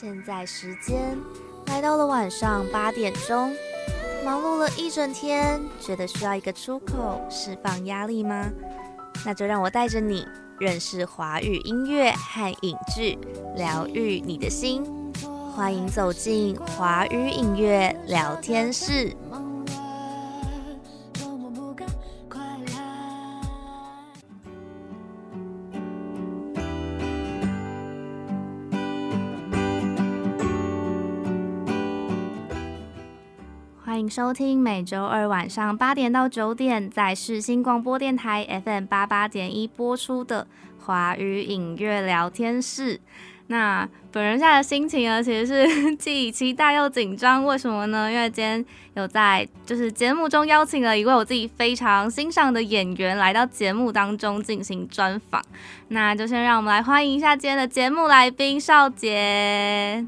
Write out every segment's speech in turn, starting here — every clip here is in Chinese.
现在时间来到了晚上八点钟，忙碌了一整天，觉得需要一个出口释放压力吗？那就让我带着你认识华语音乐和影剧，疗愈你的心。欢迎走进华语音乐聊天室。收听每周二晚上八点到九点在世新广播电台 FM 八八点一播出的华语影乐聊天室。那本人现在的心情呢，其实是既期待又紧张。为什么呢？因为今天有在就是节目中邀请了一位我自己非常欣赏的演员来到节目当中进行专访。那就先让我们来欢迎一下今天的节目来宾少杰。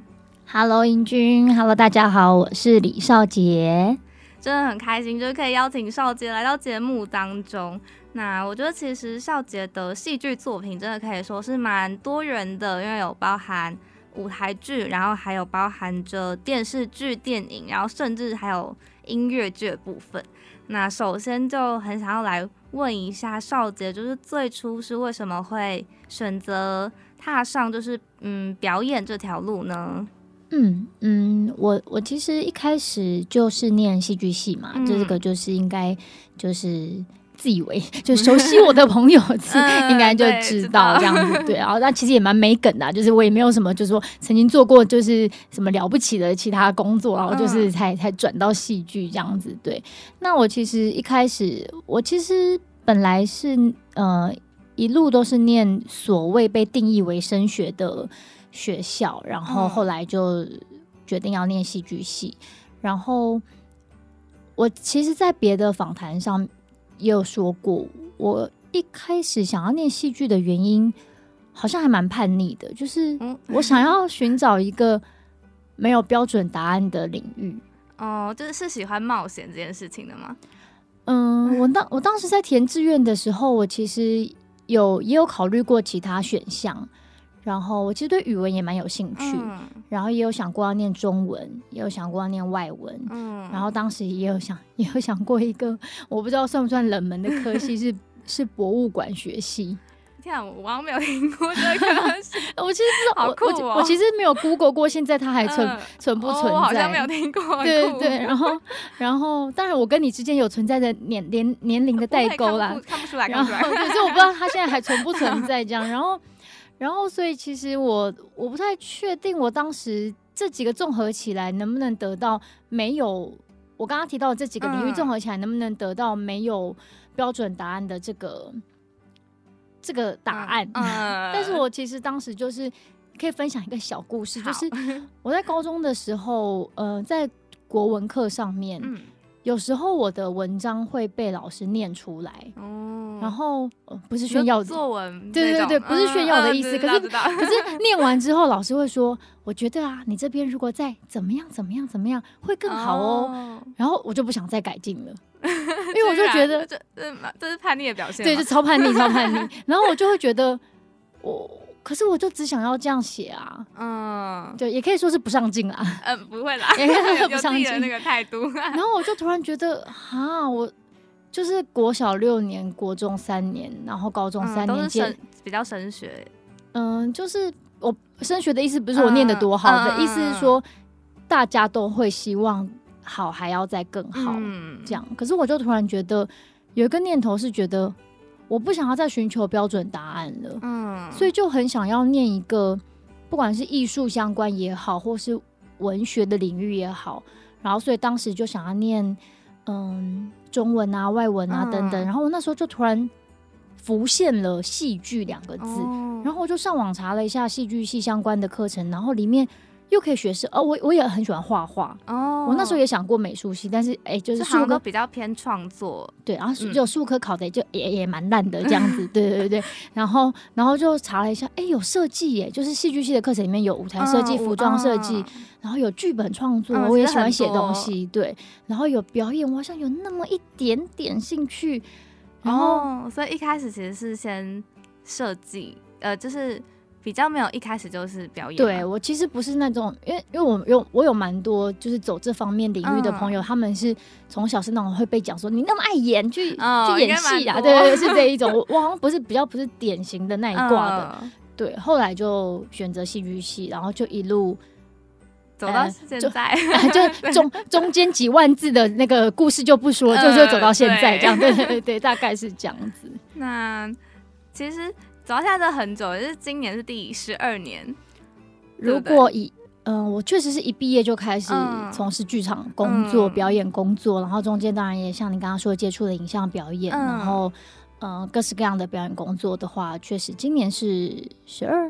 Hello，英君，Hello，大家好，我是李少杰，真的很开心，就是可以邀请少杰来到节目当中。那我觉得其实少杰的戏剧作品真的可以说是蛮多元的，因为有包含舞台剧，然后还有包含着电视剧、电影，然后甚至还有音乐剧的部分。那首先就很想要来问一下少杰，就是最初是为什么会选择踏上就是嗯表演这条路呢？嗯嗯，我我其实一开始就是念戏剧系嘛，这个就是应该就是自以为就熟悉我的朋友 应该就知道这样子 对，然后那其实也蛮没梗的，就是我也没有什么就是说曾经做过就是什么了不起的其他工作，然后就是才才转到戏剧这样子对。那我其实一开始我其实本来是呃一路都是念所谓被定义为升学的。学校，然后后来就决定要念戏剧系。然后我其实，在别的访谈上也有说过，我一开始想要念戏剧的原因，好像还蛮叛逆的，就是我想要寻找一个没有标准答案的领域。哦，就是是喜欢冒险这件事情的吗？嗯，我当我当时在填志愿的时候，我其实有也有考虑过其他选项。然后我其实对语文也蛮有兴趣，然后也有想过要念中文，也有想过要念外文，嗯，然后当时也有想 也有想过一个我不知道算不算冷门的科系是是博物馆学系。天啊，我好像没有听过这个，我其实好酷哦，我其实没有 Google 过，现在它还存存不存在？我好像没有听过，对对。然后然后当然我跟你之间有存在的年年年龄的代沟啦，看不出来，然后 可是我不知道它现在还存不存在这样，然后。然后，所以其实我我不太确定，我当时这几个综合起来能不能得到没有我刚刚提到的这几个领域综合起来能不能得到没有标准答案的这个这个答案。但是我其实当时就是可以分享一个小故事，就是 我在高中的时候，呃，在国文课上面。有时候我的文章会被老师念出来，哦，然后不是炫耀作文，对对对，不是炫耀的意思，可是可是念完之后，老师会说，我觉得啊，你这边如果再怎么样怎么样怎么样会更好哦，然后我就不想再改进了，因为我就觉得这这这是叛逆的表现，对，就超叛逆超叛逆，然后我就会觉得我。可是我就只想要这样写啊，嗯，对，也可以说是不上进啊，嗯，不会啦，也可以说不上进那个态度。然后我就突然觉得，啊，我就是国小六年，国中三年，然后高中三年，都比较升学。嗯，就是我升学的意思，不是我念的多好的意思，是说大家都会希望好，还要再更好，嗯这样。可是我就突然觉得有一个念头是觉得。我不想要再寻求标准答案了，嗯，所以就很想要念一个，不管是艺术相关也好，或是文学的领域也好，然后所以当时就想要念，嗯，中文啊、外文啊等等，然后我那时候就突然浮现了戏剧两个字，然后我就上网查了一下戏剧系相关的课程，然后里面。又可以学是哦，我我也很喜欢画画哦。我那时候也想过美术系，但是哎，就是数科比较偏创作，对，然后就数科考的就也也蛮烂的这样子，对对对然后然后就查了一下，哎，有设计耶，就是戏剧系的课程里面有舞台设计、服装设计，然后有剧本创作，我也喜欢写东西，对。然后有表演，我好像有那么一点点兴趣。然后所以一开始其实是先设计，呃，就是。比较没有一开始就是表演。对我其实不是那种，因为因为我有我有蛮多就是走这方面领域的朋友，他们是从小是那种会被讲说你那么爱演去去演戏啊，对对是这一种。我好像不是比较不是典型的那一挂的，对。后来就选择戏剧系，然后就一路走到现在，就 中中间几万字的那个故事就不说，就就走到现在这样，对对对，大概是这样子。那其实。走到现在都很久，就是今年是第十二年。如果以嗯，我确实是一毕业就开始从事剧场工作、表演工作，然后中间当然也像你刚刚说接触了影像表演，然后嗯各式各样的表演工作的话，确实今年是十二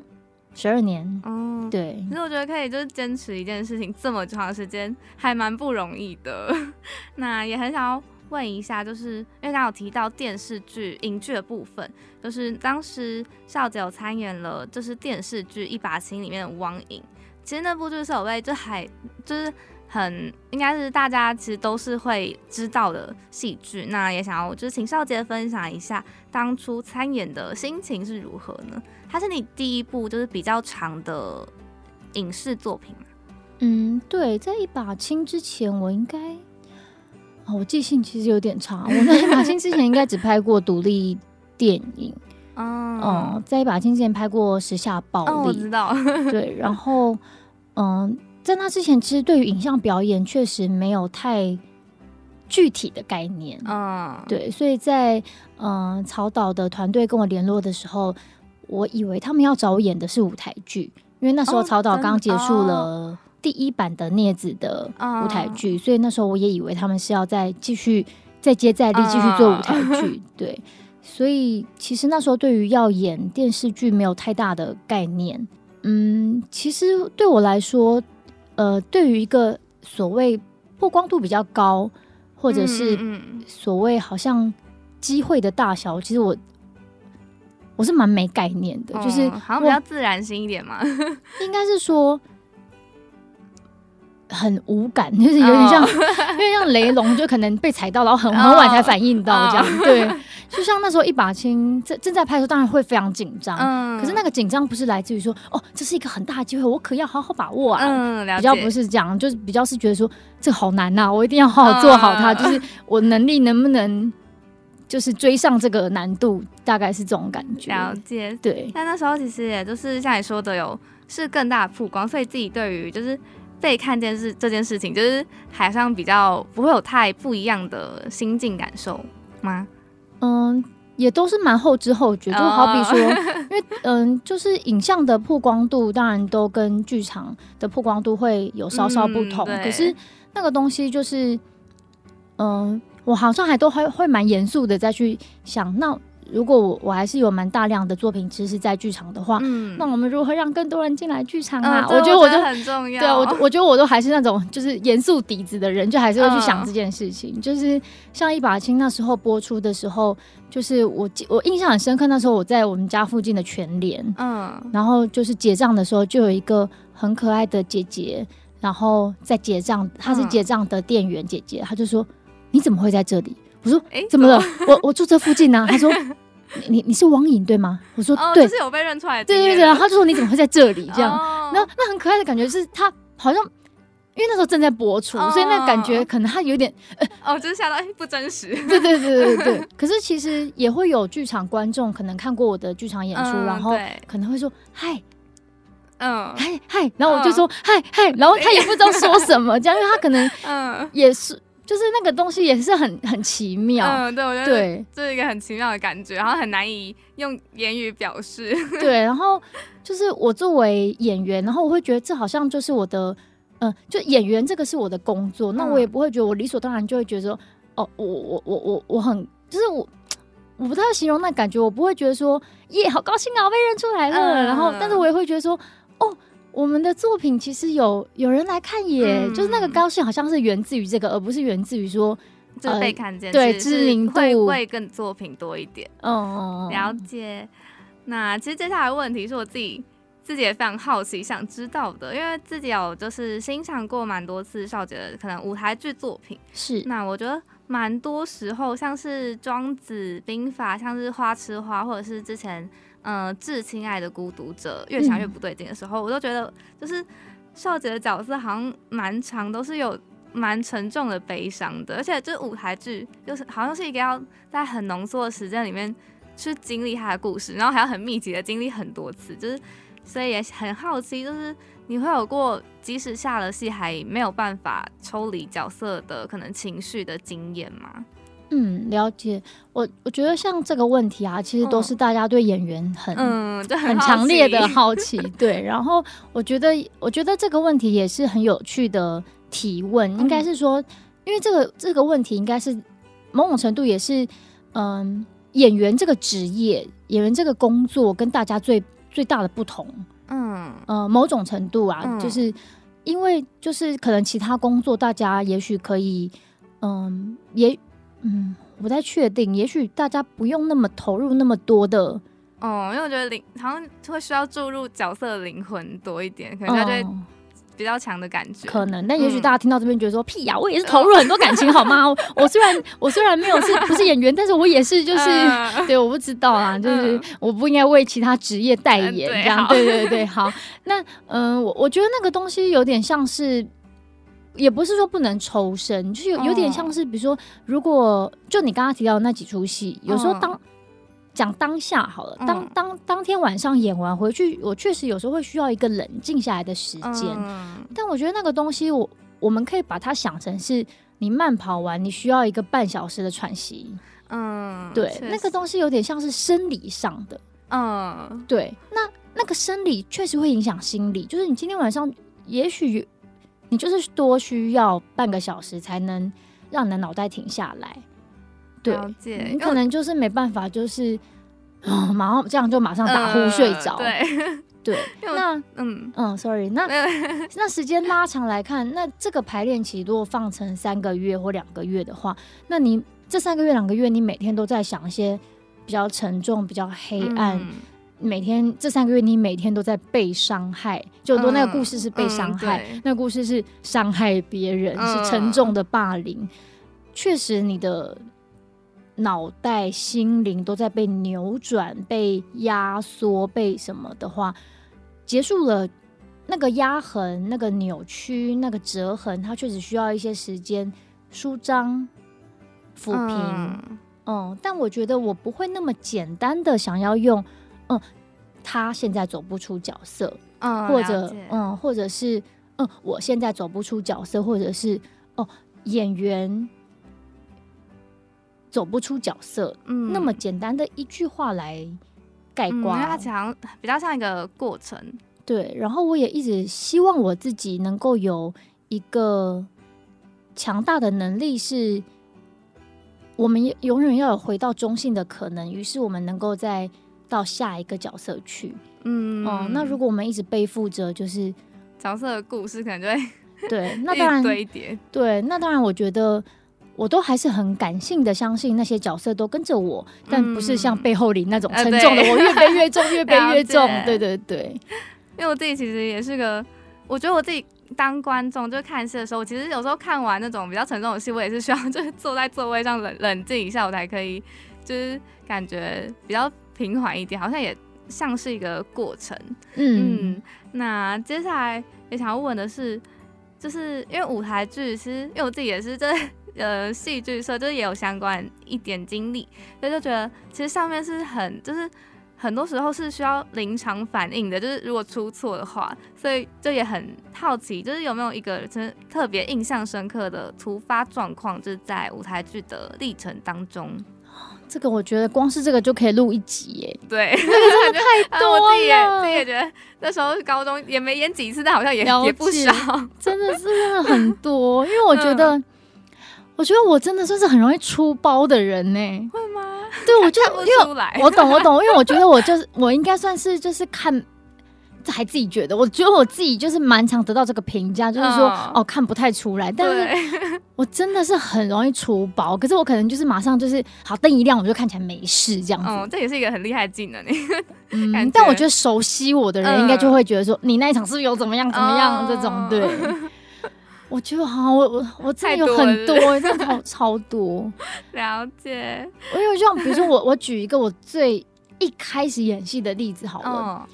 十二年。嗯，对。其实我觉得可以就是坚持一件事情这么长时间，还蛮不容易的。那也很想要。问一下，就是因为刚刚有提到电视剧、影剧的部分，就是当时少姐有参演了，就是电视剧《一把青》里面的汪颖。其实那部就是首位，就还就是很应该是大家其实都是会知道的戏剧。那也想要就是请少杰分享一下当初参演的心情是如何呢？它是你第一部就是比较长的影视作品吗？嗯，对，在《一把青》之前，我应该。我记性其实有点差，我在《马青》之前应该只拍过独立电影，嗯，在《一把青》之前拍过《时下暴力》，我知道。对，然后，嗯，在那之前，其实对于影像表演确实没有太具体的概念，嗯，对，所以在嗯曹导的团队跟我联络的时候，我以为他们要找我演的是舞台剧，因为那时候曹导刚结束了。第一版的镊子的舞台剧，所以那时候我也以为他们是要再继续再接再厉，继续做舞台剧。对，所以其实那时候对于要演电视剧没有太大的概念。嗯，其实对我来说，呃，对于一个所谓曝光度比较高，或者是所谓好像机会的大小，其实我我是蛮没概念的，就是好像比较自然心一点嘛，应该是说。很无感，就是有点像，有点像雷龙，就可能被踩到，然后很很晚才反应到这样。对，就像那时候一把青正正在拍的时候，当然会非常紧张。嗯。可是那个紧张不是来自于说，哦，这是一个很大的机会，我可要好好把握啊。嗯，比较不是这样，就是比较是觉得说，这好难呐，我一定要好好做好它。就是我能力能不能，就是追上这个难度，大概是这种感觉。了解。对。但那时候其实也就是像你说的，有是更大的曝光，所以自己对于就是。被看见是这件事情，就是海上比较不会有太不一样的心境感受吗？嗯，也都是蛮后知后觉，就好比说，因为嗯，就是影像的曝光度当然都跟剧场的曝光度会有稍稍不同，可是那个东西就是，嗯，我好像还都还会蛮严肃的再去想那。如果我我还是有蛮大量的作品，其实，在剧场的话，嗯，那我们如何让更多人进来剧场啊？我觉得我都很重要。对，我我觉得我都还是那种就是严肃底子的人，就还是会去想这件事情。就是像一把青那时候播出的时候，就是我我印象很深刻，那时候我在我们家附近的全联，嗯，然后就是结账的时候，就有一个很可爱的姐姐，然后在结账，她是结账的店员姐姐，她就说：“你怎么会在这里？”我说：“哎，怎么了？我我住这附近呢。”他说：“你 你是王颖对吗？”我说：“对，是有被认出来。”对对对，然后他就说：“你怎么会在这里？”这样，那那很可爱的感觉是他好像因为那时候正在播出，所以那感觉可能他有点哦，就是吓到不真实。对对对对对。可是其实也会有剧场观众可能看过我的剧场演出，然后可能会说：“嗨，嗯，嗨嗨。”然后我就说：“嗨嗨。”然后他也不知道说什么，这样，因为他可能嗯也是。就是那个东西也是很很奇妙，嗯，对，我觉得对，这是一个很奇妙的感觉，然后很难以用言语表示。对，然后就是我作为演员，然后我会觉得这好像就是我的，嗯，就演员这个是我的工作，那我也不会觉得我理所当然就会觉得说，哦，我我我我我很，就是我我不太形容那感觉，我不会觉得说，耶，好高兴啊，被认出来了，然后，但是我也会觉得说，哦。我们的作品其实有有人来看，耶，就是那个高兴好像是源自于这个，而不是源自于说就被看见，对知名度会更作品多一点。哦，了解。那其实接下来问题是我自己自己也非常好奇，想知道的，因为自己有就是欣赏过蛮多次少杰的可能舞台剧作品，是那我觉得蛮多时候像是庄子兵法，像是花痴花，或者是之前。嗯，致亲爱的孤独者越想越不对劲的时候，我都觉得就是少杰的角色好像蛮长，都是有蛮沉重的悲伤的，而且这舞台剧就是好像是一个要在很浓缩的时间里面去经历他的故事，然后还要很密集的经历很多次，就是所以也很好奇，就是你会有过即使下了戏还没有办法抽离角色的可能情绪的经验吗？嗯，了解。我我觉得像这个问题啊，其实都是大家对演员很嗯很强烈的 好奇。对，然后我觉得我觉得这个问题也是很有趣的提问，应该是说，因为这个这个问题应该是某种程度也是嗯演员这个职业演员这个工作跟大家最最大的不同。嗯呃，某种程度啊，就是因为就是可能其他工作大家也许可以嗯也。嗯，不太确定，也许大家不用那么投入那么多的哦，因为我觉得灵好像会需要注入角色的灵魂多一点，可能他就比较强的感觉。可能，但也许大家听到这边觉得说屁呀，我也是投入很多感情好吗？我虽然我虽然没有是 不是演员，但是我也是就是对，我不知道啊，就是我不应该为其他职业代言这样，对对对，好，那嗯，我我觉得那个东西有点像是。也不是说不能抽身，就是有有点像是，比如说，如果就你刚刚提到的那几出戏，有时候当讲当下好了，当当当天晚上演完回去，我确实有时候会需要一个冷静下来的时间。但我觉得那个东西，我我们可以把它想成是你慢跑完，你需要一个半小时的喘息。嗯，对，那个东西有点像是生理上的。嗯，对，那那个生理确实会影响心理，就是你今天晚上也许。你就是多需要半个小时才能让你的脑袋停下来，对，你可能就是没办法，就是马上这样就马上打呼睡着，对对。那嗯嗯，sorry，那 那时间拉长来看，那这个排练期如果放成三个月或两个月的话，那你这三个月两个月，你每天都在想一些比较沉重、比较黑暗。每天这三个月，你每天都在被伤害，就多那个故事是被伤害，那个故事是伤害别人，是沉重的霸凌。确实，你的脑袋、心灵都在被扭转、被压缩、被什么的话，结束了那个压痕、那个扭曲、那个折痕，它确实需要一些时间舒张、抚平。嗯，但我觉得我不会那么简单的想要用。嗯，他现在走不出角色，嗯，或者嗯，或者是嗯，我现在走不出角色，或者是哦，演员走不出角色，嗯，那么简单的一句话来概括，它讲比较像一个过程，对。然后我也一直希望我自己能够有一个强大的能力，是我们永远要有回到中性的可能，于是我们能够在。到下一个角色去，嗯哦，那如果我们一直背负着就是角色的故事，可能就会 对，那 当然堆叠，对，那当然，我觉得我都还是很感性的，相信那些角色都跟着我，但不是像背后里那种沉重的，我越背越重，越背 越重，对对对。因为我自己其实也是个，我觉得我自己当观众就看戏的时候，我其实有时候看完那种比较沉重的戏，我也是需要就是坐在座位上冷冷静一下，我才可以就是感觉比较。平缓一点，好像也像是一个过程。嗯，那接下来也想要问的是，就是因为舞台剧，其实因为我自己也是在呃戏剧社，就是也有相关一点经历，所以就觉得其实上面是很就是很多时候是需要临场反应的，就是如果出错的话，所以就也很好奇，就是有没有一个真特别印象深刻的突发状况，就是在舞台剧的历程当中。这个我觉得光是这个就可以录一集耶，对，那个真的 太多了。我自己也自己也觉得那时候高中也没演几次，但好像也也不少，真的是真的很多。因为我觉得，我觉得我真的算是很容易出包的人呢。会吗？对，我就因为我懂我懂，因为我觉得我就是我应该算是就是看。这还自己觉得，我觉得我自己就是蛮常得到这个评价，就是说哦看不太出来，但是 我真的是很容易出包，可是我可能就是马上就是好灯一亮我就看起来没事这样子，这也是一个很厉害的技能嗯，但我觉得熟悉我的人应该就会觉得说你那一场是不是有怎么样怎么样这种，对，我觉得好，我我我真的有很多，真的超超多，了解。我有这种，比如说我我举一个我最。一开始演戏的例子好了。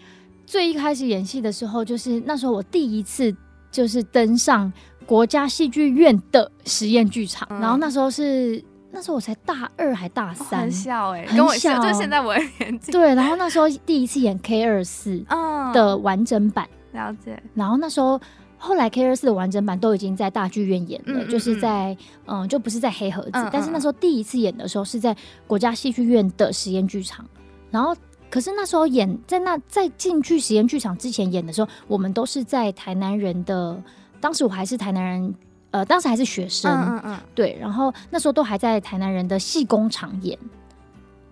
最一开始演戏的时候，就是那时候我第一次就是登上国家戏剧院的实验剧场，然后那时候是那时候我才大二还大三，很小哎，很小，就现在我的年纪。对，然后那时候第一次演 K 二四的完整版，了解。然后那时候后来 K 二四的完整版都已经在大剧院演了，就是在嗯，就不是在黑盒子，但是那时候第一次演的时候是在国家戏剧院的实验剧场，然后。可是那时候演在那在进去实验剧场之前演的时候，我们都是在台南人的，当时我还是台南人，呃，当时还是学生，嗯嗯，对，然后那时候都还在台南人的戏工厂演，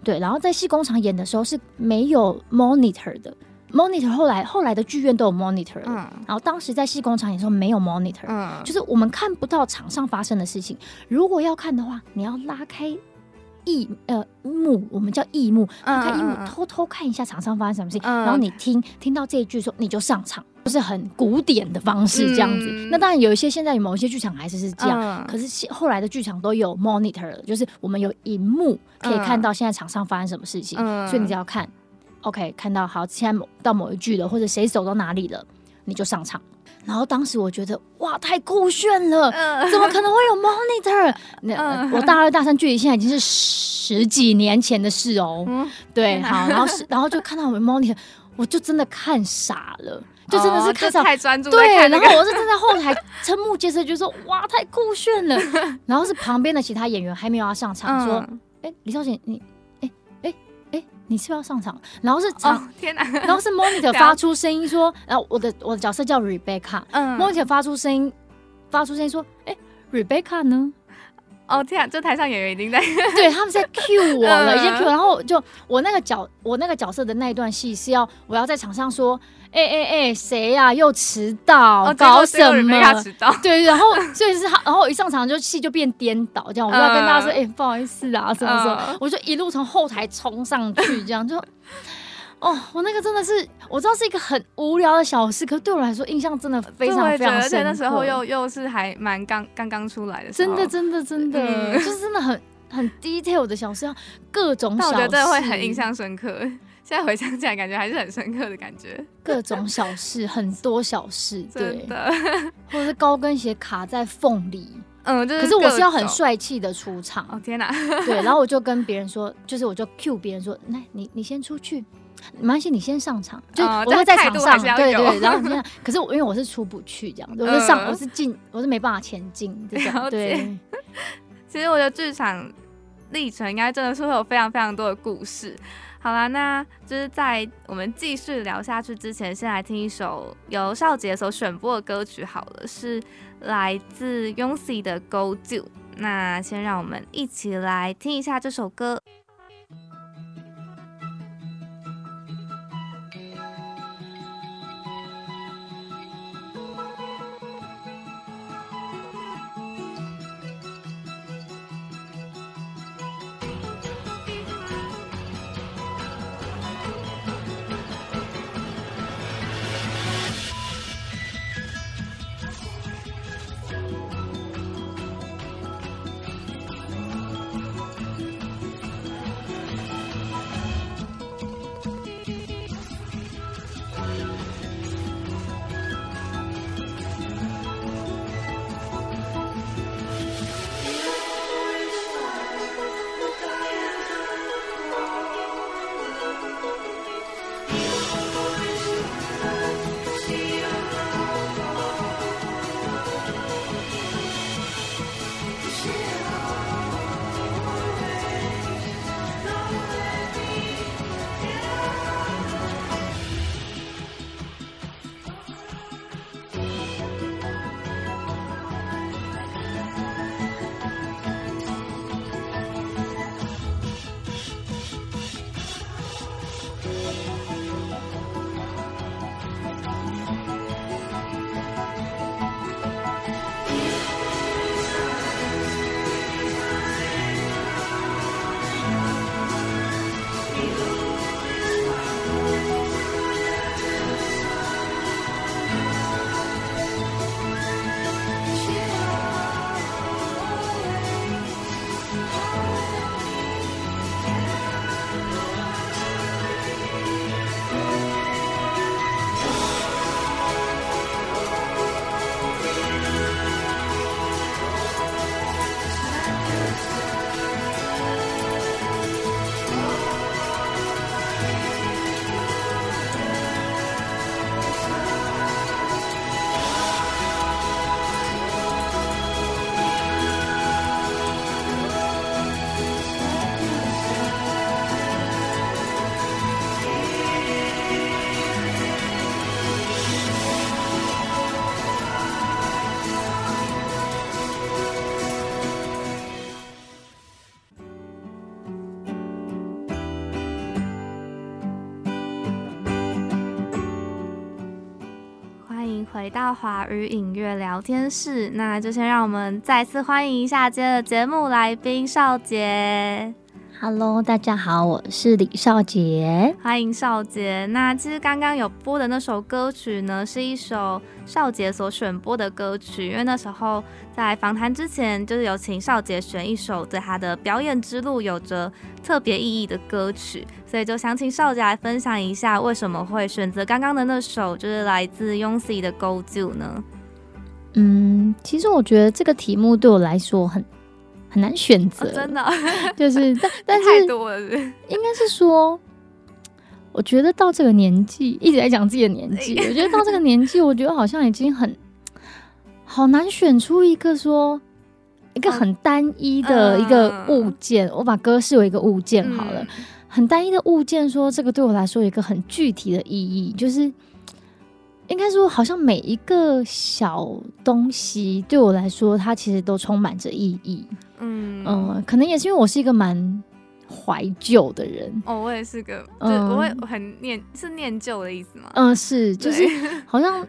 对，然后在戏工厂演的时候是没有 monitor 的，monitor 后来后来的剧院都有 monitor，嗯，然后当时在戏工厂演的时候没有 monitor，嗯，就是我们看不到场上发生的事情，如果要看的话，你要拉开。异呃幕，我们叫异幕，看异幕，偷偷看一下场上发生什么事情，然后你听听到这一句说，你就上场，就是很古典的方式这样子。那当然有一些现在某一些剧场还是是这样，可是后来的剧场都有 monitor 了，就是我们有荧幕可以看到现在场上发生什么事情，所以你只要看，OK，看到好，现在某到某一句了，或者谁走到哪里了，你就上场。然后当时我觉得哇，太酷炫了！怎么可能会有 monitor？那我大二大三距离现在已经是十几年前的事哦。对，好，然后是 然后就看到我们 monitor，我就真的看傻了，就真的是看太专注。对，然后我是站在后台瞠目结舌，就说哇，太酷炫了。然后是旁边的其他演员还没有要上场，说，哎，李少贤你。你是不是要上场？然后是场，天哪！然后是 monitor 发出声音说，然后我的我的角色叫 Rebecca，嗯，monitor 发出声音，发出声音说，哎，Rebecca 呢？哦天啊，这台上演员已经在，对，他们在 cue 我了，已经 cue，然后就我那个角，我那个角色的那一段戏是要我要在场上说。哎哎哎，谁呀？又迟到，搞什么？迟到对，然后所以是他，然后一上场就戏就变颠倒，这样我就要跟大家说，哎，不好意思啊，什么什么，我就一路从后台冲上去，这样就，哦，我那个真的是，我知道是一个很无聊的小事，可对我来说印象真的非常非常深。而且那时候又又是还蛮刚刚刚出来的，真的真的真的，就是真的很很 detail 的小事，各种小事，会很印象深刻。现在回想起来，感觉还是很深刻的感觉。各种小事，很多小事，对，或者是高跟鞋卡在缝里，嗯，可是我是要很帅气的出场。哦天哪！对，然后我就跟别人说，就是我就 Q 别人说，来，你你先出去，没关系，你先上场，就我会在场上，对对。然后你看，可是我因为我是出不去这样，我是上，我是进，我是没办法前进这样。对，其实我的剧场历程应该真的是会有非常非常多的故事。好啦，那就是在我们继续聊下去之前，先来听一首由少杰所选播的歌曲。好了，是来自 Yongsi 的《Go Do》。那先让我们一起来听一下这首歌。回到华语影乐聊天室，那就先让我们再次欢迎一下今天的节目来宾少杰。Hello，大家好，我是李少杰，欢迎少杰。那其实刚刚有播的那首歌曲呢，是一首少杰所选播的歌曲，因为那时候在访谈之前，就是有请少杰选一首对他的表演之路有着特别意义的歌曲，所以就想请少杰来分享一下为什么会选择刚刚的那首，就是来自 Yonsei 的《Go To》呢？嗯，其实我觉得这个题目对我来说很。很难选择，真的。就是，但 但是太多了，应该是说，我觉得到这个年纪一直在讲自己的年纪，我觉得到这个年纪，我觉得好像已经很好难选出一个说一个很单一的一个物件，我把歌视为一个物件好了，很单一的物件，说这个对我来说有一个很具体的意义，就是应该说，好像每一个小东西对我来说，它其实都充满着意义。嗯。嗯，可能也是因为我是一个蛮怀旧的人。哦，我也是个，嗯，我会很念，是念旧的意思吗？嗯，是，就是好像，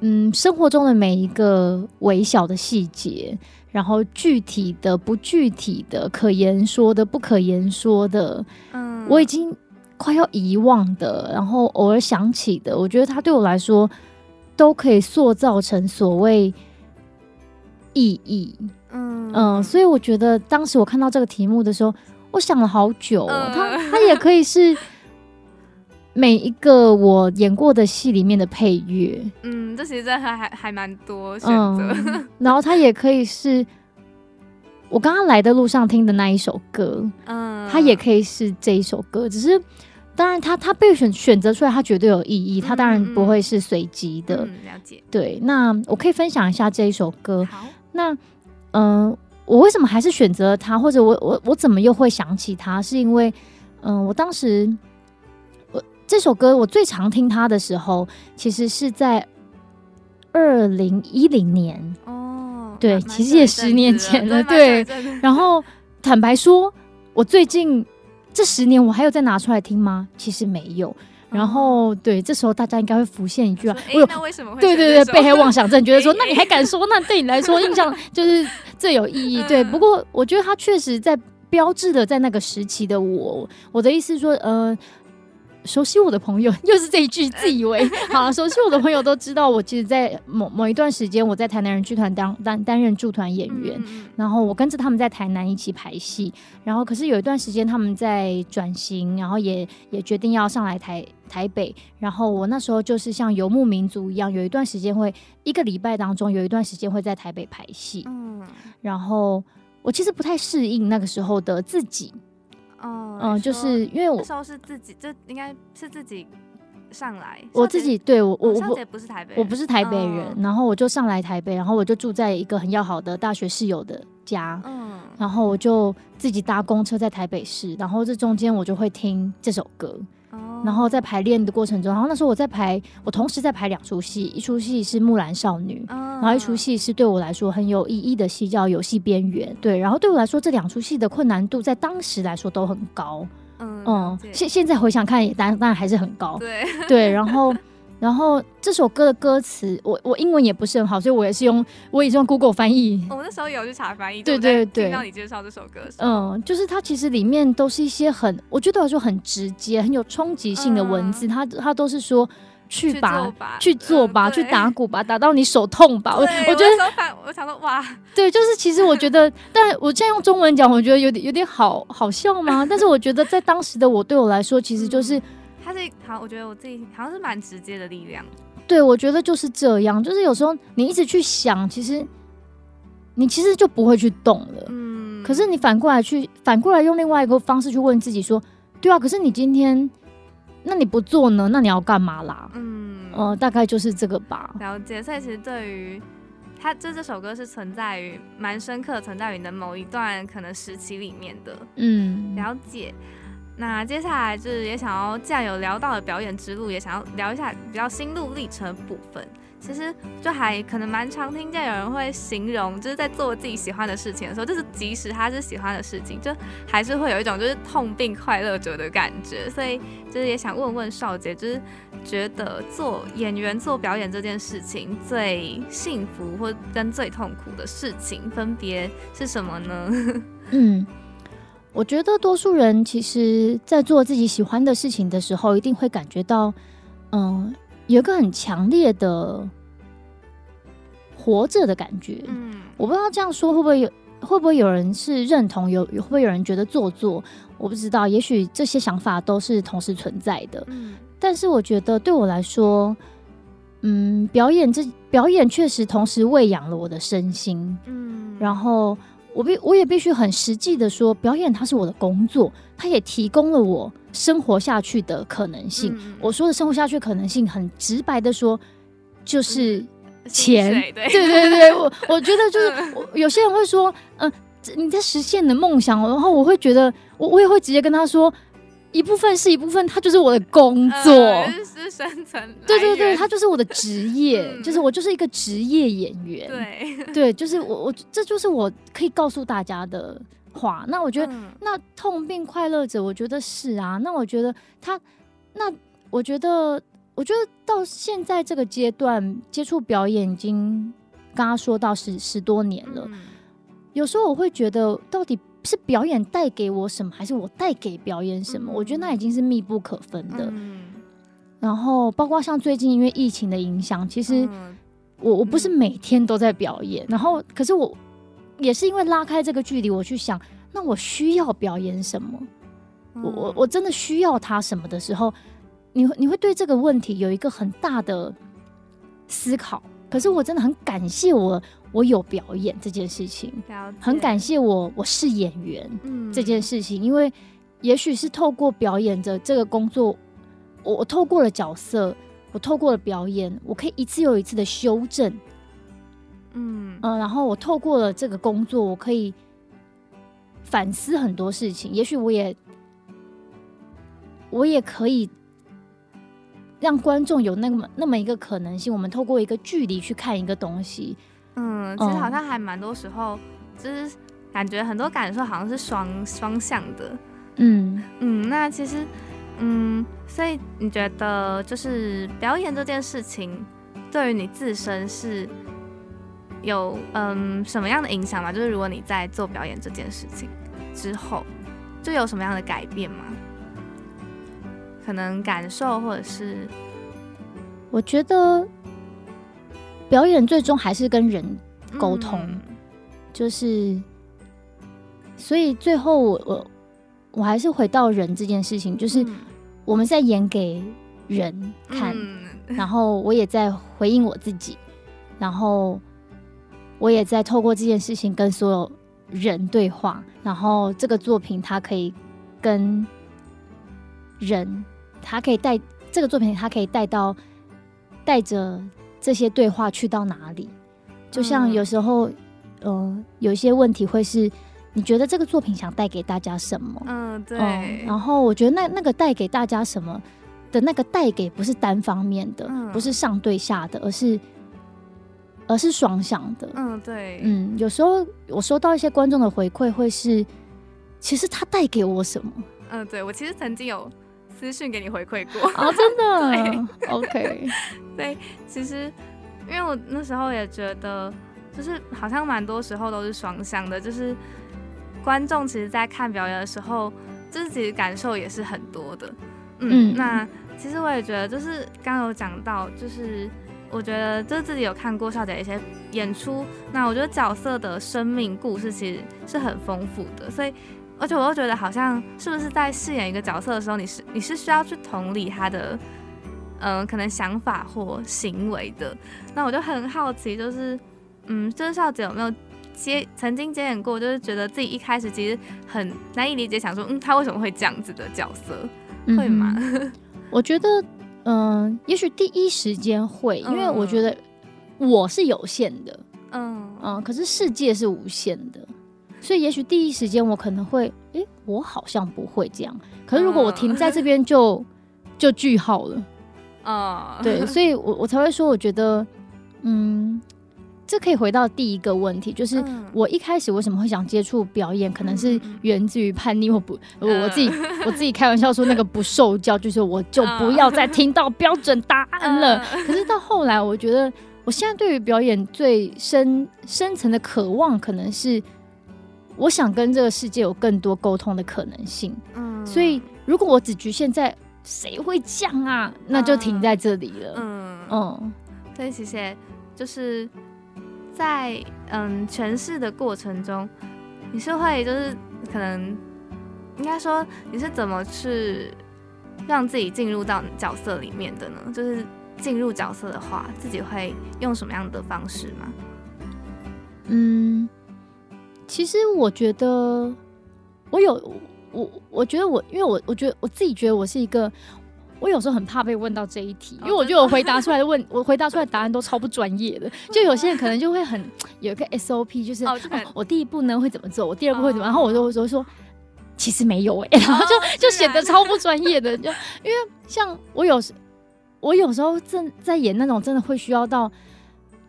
嗯，生活中的每一个微小的细节，然后具体的、不具体的、可言说的、不可言说的，嗯，我已经快要遗忘的，然后偶尔想起的，我觉得它对我来说都可以塑造成所谓意义。嗯嗯，所以我觉得当时我看到这个题目的时候，我想了好久。它它也可以是每一个我演过的戏里面的配乐。嗯，这其实还还还蛮多选择。然后它也可以是我刚刚来的路上听的那一首歌。嗯，它也可以是这一首歌。只是当然，他他被选选择出来，他绝对有意义。他当然不会是随机的。了解。对，那我可以分享一下这一首歌。好，那。嗯，我为什么还是选择他？或者我我我怎么又会想起他？是因为，嗯，我当时我这首歌我最常听他的时候，其实是在二零一零年哦，对，其实也十年前了，对。然后坦白说，我最近这十年我还有再拿出来听吗？其实没有。然后，对，这时候大家应该会浮现一句啊，那为什么会？对对对，被害妄想症，觉得说，那你还敢说？那对你来说印象就是最有意义。对，不过我觉得他确实在标志的在那个时期的我，我的意思说，呃。熟悉我的朋友 又是这一句，自以为 好。熟悉我的朋友都知道，我其实，在某某一段时间，我在台南人剧团当担担任驻团演员，然后我跟着他们在台南一起排戏。然后，可是有一段时间他们在转型，然后也也决定要上来台台北。然后我那时候就是像游牧民族一样，有一段时间会一个礼拜当中有一段时间会在台北排戏。嗯，然后我其实不太适应那个时候的自己。哦，嗯，就是因为我那时候是自己，这应该是自己上来。我自己对我我我不是台北，我不是台北人，然后我就上来台北，然后我就住在一个很要好的大学室友的家，嗯，然后我就自己搭公车在台北市，然后这中间我就会听这首歌。然后在排练的过程中，然后那时候我在排，我同时在排两出戏，一出戏是《木兰少女》，然后一出戏是对我来说很有意义的戏，叫《游戏边缘》。对，然后对我来说，这两出戏的困难度在当时来说都很高。嗯，现现在回想看，当然当然还是很高。对对，然后。然后这首歌的歌词，我我英文也不是很好，所以我也是用我也是用 Google 翻译。我那时候有去查翻译，对对对，听到你介绍这首歌，嗯，就是它其实里面都是一些很，我觉得来说很直接、很有冲击性的文字，它它都是说去吧，去做吧，去打鼓吧，打到你手痛吧。我我觉得，我想说哇，对，就是其实我觉得，但我现在用中文讲，我觉得有点有点好好笑吗？但是我觉得在当时的我对我来说，其实就是。它是好，我觉得我自己好像是蛮直接的力量。对，我觉得就是这样，就是有时候你一直去想，其实你其实就不会去动了。嗯。可是你反过来去，反过来用另外一个方式去问自己说：对啊，可是你今天，那你不做呢？那你要干嘛啦？嗯。呃，大概就是这个吧。了解。所以其实对于他，这这首歌是存在于蛮深刻，存在于你的某一段可能时期里面的。嗯。了解。那接下来就是也想要，既然有聊到了表演之路，也想要聊一下比较心路历程的部分。其实就还可能蛮常听见有人会形容，就是在做自己喜欢的事情的时候，就是即使他是喜欢的事情，就还是会有一种就是痛并快乐着的感觉。所以就是也想问问少杰，就是觉得做演员做表演这件事情最幸福或跟最痛苦的事情分别是什么呢？嗯，我觉得多数人其实，在做自己喜欢的事情的时候，一定会感觉到，嗯。有一个很强烈的活着的感觉，嗯，我不知道这样说会不会有，会不会有人是认同，有会不会有人觉得做作？我不知道，也许这些想法都是同时存在的。嗯，但是我觉得对我来说，嗯，表演这表演确实同时喂养了我的身心，嗯，然后我必我也必须很实际的说，表演它是我的工作，它也提供了我。生活下去的可能性，我说的生活下去可能性，很直白的说，就是钱。对对对，我 我觉得就是有些人会说，嗯，你在实现你的梦想，然后我会觉得，我我也会直接跟他说，一部分是一部分，他就是我的工作，是生存。对对对，他就是我的职业，就是我就是一个职业演员。对对，就是我我这就是我可以告诉大家的。话，那我觉得，那痛并快乐着，我觉得是啊。那我觉得他，那我觉得，我觉得到现在这个阶段接触表演，已经刚刚说到十十多年了。有时候我会觉得，到底是表演带给我什么，还是我带给表演什么？我觉得那已经是密不可分的。然后，包括像最近因为疫情的影响，其实我我不是每天都在表演，然后可是我。也是因为拉开这个距离，我去想，那我需要表演什么？我我我真的需要他什么的时候，你你会对这个问题有一个很大的思考。可是我真的很感谢我我有表演这件事情，很感谢我我是演员这件事情，因为也许是透过表演的这个工作，我我透过了角色，我透过了表演，我可以一次又一次的修正。嗯嗯，然后我透过了这个工作，我可以反思很多事情。也许我也我也可以让观众有那么那么一个可能性，我们透过一个距离去看一个东西。嗯，其实好像还蛮多时候，就是感觉很多感受好像是双双向的。嗯嗯，那其实嗯，所以你觉得就是表演这件事情对于你自身是？有嗯什么样的影响吗？就是如果你在做表演这件事情之后，就有什么样的改变吗？可能感受或者是，我觉得表演最终还是跟人沟通，就是所以最后我我我还是回到人这件事情，就是我们在演给人看，然后我也在回应我自己，然后。我也在透过这件事情跟所有人对话，然后这个作品它可以跟人，它可以带这个作品，他可以带到带着这些对话去到哪里？就像有时候，呃，有一些问题会是你觉得这个作品想带给大家什么？嗯，对。然后我觉得那那个带给大家什么的那个带给不是单方面的，不是上对下的，而是。而是双向的，嗯，对，嗯，有时候我收到一些观众的回馈，会是其实他带给我什么？嗯，对我其实曾经有私讯给你回馈过。啊，真的，OK，对，其实因为我那时候也觉得，就是好像蛮多时候都是双向的，就是观众其实在看表演的时候，自己感受也是很多的，嗯，那其实我也觉得，就是刚有讲到，就是。我觉得就是自己有看过少姐一些演出，那我觉得角色的生命故事其实是很丰富的，所以而且我又觉得好像是不是在饰演一个角色的时候，你是你是需要去同理他的嗯可能想法或行为的。那我就很好奇，就是嗯，就是少姐有没有接曾经接演过，就是觉得自己一开始其实很难以理解，想说嗯他为什么会这样子的角色，会吗？我觉得。嗯，也许第一时间会，因为我觉得我是有限的，嗯嗯，可是世界是无限的，所以也许第一时间我可能会，诶，我好像不会这样。可是如果我停在这边，就 就句号了，啊，对，所以我我才会说，我觉得嗯，这可以回到第一个问题，就是我一开始为什么会想接触表演，可能是源自于叛逆或不，我自己我自己开玩笑说那个不受教，就是我就不要再听到标准答案了。可是到后来，我觉得我现在对于表演最深深层的渴望，可能是我想跟这个世界有更多沟通的可能性。嗯，所以如果我只局限在谁会降啊，那就停在这里了。嗯嗯，所以其实就是。在嗯诠释的过程中，你是会就是可能应该说你是怎么去让自己进入到角色里面的呢？就是进入角色的话，自己会用什么样的方式吗？嗯，其实我觉得我有我我觉得我因为我我觉得我自己觉得我是一个。我有时候很怕被问到这一题，因为我觉得我回答出来的问，我回答出来答案都超不专业的。就有些人可能就会很有一个 SOP，就是我第一步呢会怎么做，我第二步会怎么，然后我就我就说其实没有哎，然后就就显得超不专业的。就因为像我有时我有时候正在演那种真的会需要到。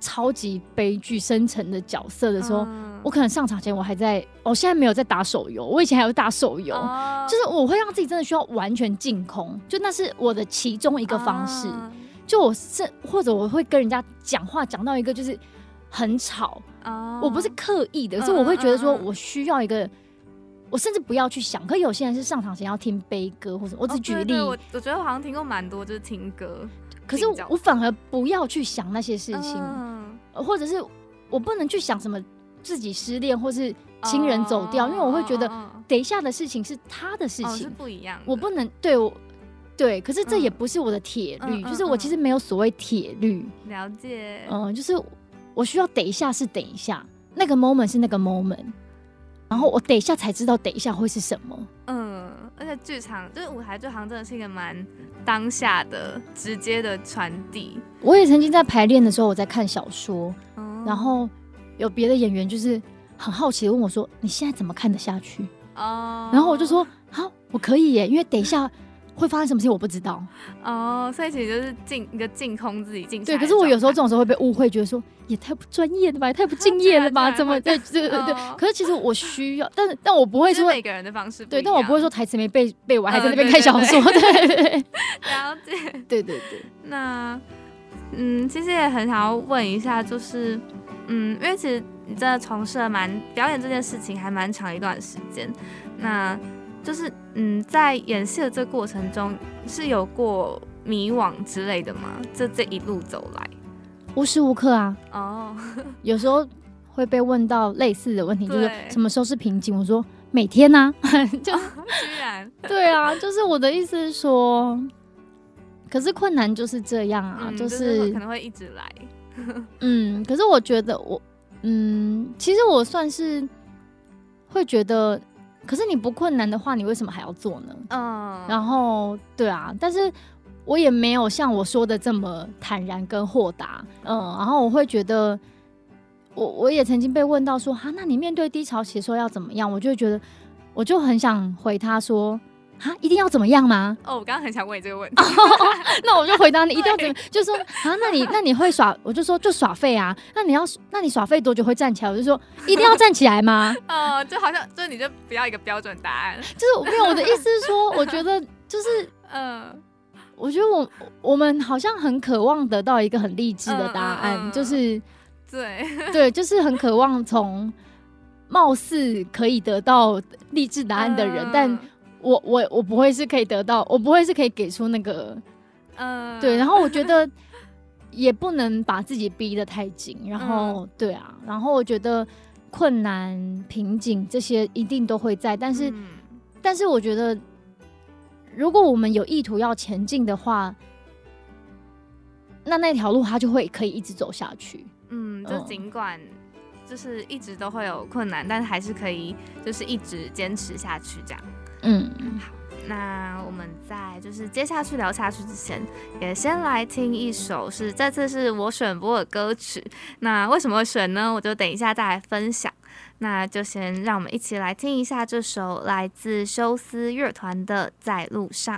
超级悲剧深沉的角色的时候，我可能上场前我还在，我现在没有在打手游，我以前还有打手游，就是我会让自己真的需要完全净空，就那是我的其中一个方式。就我是或者我会跟人家讲话讲到一个就是很吵，我不是刻意的，是我会觉得说我需要一个，我甚至不要去想。可有些人是上场前要听悲歌或者，我只举例，我我觉得我好像听过蛮多，就是听歌。可是我反而不要去想那些事情，或者是我不能去想什么自己失恋或是亲人走掉，因为我会觉得等一下的事情是他的事情，是不一样。我不能对我对，可是这也不是我的铁律，就是我其实没有所谓铁律。了解，嗯，就是我需要等一下是等一下，那个 moment 是那个 moment，然后我等一下才知道等一下会是什么。嗯，而且剧场就是舞台，剧场真的是一个蛮。当下的直接的传递，我也曾经在排练的时候，我在看小说，然后有别的演员就是很好奇的问我说：“你现在怎么看得下去？”哦，然后我就说：“好，我可以耶，因为等一下。”会发生什么事情我不知道哦，所以其实就是静一个净空自己静。对，可是我有时候这种时候会被误会，觉得说也太不专业了吧，太不敬业了吧？怎么对 对对对？可是其实我需要，但是但我不会说每个人的方式对，但我不会说台词没背背完还在那边看小说。对对对，了解。对对对。那嗯，其实也很想要问一下，就是嗯，因为其实你真的从事了蛮表演这件事情还蛮长一段时间，那。就是嗯，在演戏的这过程中是有过迷惘之类的吗？这这一路走来，无时无刻啊。哦，有时候会被问到类似的问题，就是什么时候是瓶颈？我说每天呢，就居然对啊，就是我的意思是说，可是困难就是这样啊，就是可能会一直来。嗯，可是我觉得我嗯，其实我算是会觉得。可是你不困难的话，你为什么还要做呢？嗯，然后对啊，但是我也没有像我说的这么坦然跟豁达，嗯，然后我会觉得，我我也曾经被问到说，哈，那你面对低潮期说要怎么样？我就觉得，我就很想回他说。啊，一定要怎么样吗？哦，我刚刚很想问你这个问题，那我就回答你，一定要怎么，就说啊，那你那你会耍，我就说就耍废啊。那你要，那你耍废多久会站起来？我就说一定要站起来吗？哦，就好像就是你就不要一个标准答案，就是没有我的意思是说，我觉得就是嗯，我觉得我我们好像很渴望得到一个很励志的答案，就是对对，就是很渴望从貌似可以得到励志答案的人，但。我我我不会是可以得到，我不会是可以给出那个，嗯，对。然后我觉得也不能把自己逼得太紧。然后对啊，然后我觉得困难、瓶颈这些一定都会在，但是但是我觉得，如果我们有意图要前进的话，那那条路它就会可以一直走下去。嗯，就尽管就是一直都会有困难，但是还是可以就是一直坚持下去这样。嗯，好，那我们在就是接下去聊下去之前，也先来听一首是这次是我选播的歌曲。那为什么选呢？我就等一下再来分享。那就先让我们一起来听一下这首来自休斯乐团的《在路上》。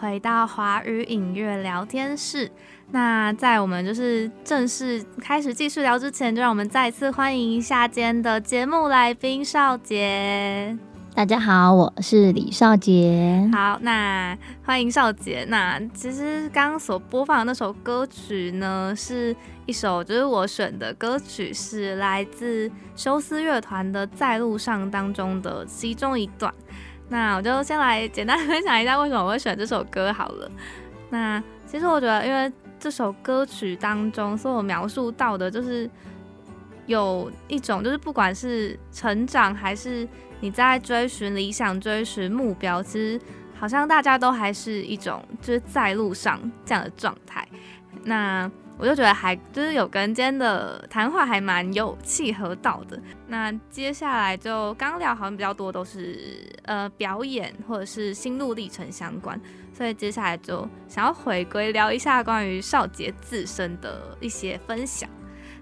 回到华语音乐聊天室。那在我们就是正式开始继续聊之前，就让我们再次欢迎一下今天的节目来宾少杰。大家好，我是李少杰。好，那欢迎少杰。那其实刚刚所播放的那首歌曲呢，是一首就是我选的歌曲，是来自休斯乐团的《在路上》当中的其中一段。那我就先来简单分享一下为什么我会选这首歌好了。那其实我觉得，因为这首歌曲当中所有描述到的，就是有一种，就是不管是成长还是你在追寻理想、追寻目标，其实好像大家都还是一种就是在路上这样的状态。那我就觉得还就是有跟今天的谈话还蛮有契合到的。那接下来就刚聊好像比较多都是呃表演或者是心路历程相关，所以接下来就想要回归聊一下关于少杰自身的一些分享。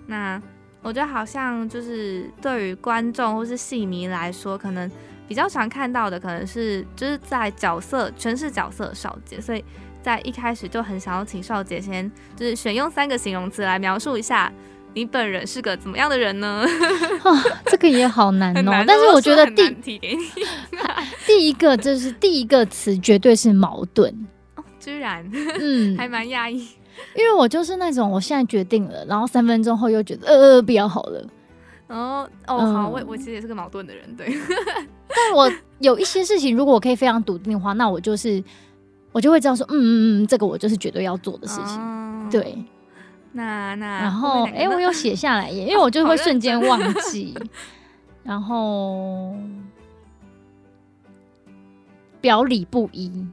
那我觉得好像就是对于观众或是戏迷来说，可能比较常看到的可能是就是在角色诠释角色少杰，所以在一开始就很想要请少杰先就是选用三个形容词来描述一下你本人是个怎么样的人呢？这个也好难哦，但是我觉得第 第一个就是第一个词绝对是矛盾哦，居然嗯还蛮压抑。因为我就是那种，我现在决定了，然后三分钟后又觉得呃呃不要好了。哦哦好，我我其实也是个矛盾的人，对。但我有一些事情，如果我可以非常笃定的话，那我就是我就会知道说，嗯嗯嗯，这个我就是绝对要做的事情。对。那那然后哎，我有写下来耶，因为我就会瞬间忘记。然后表里不一。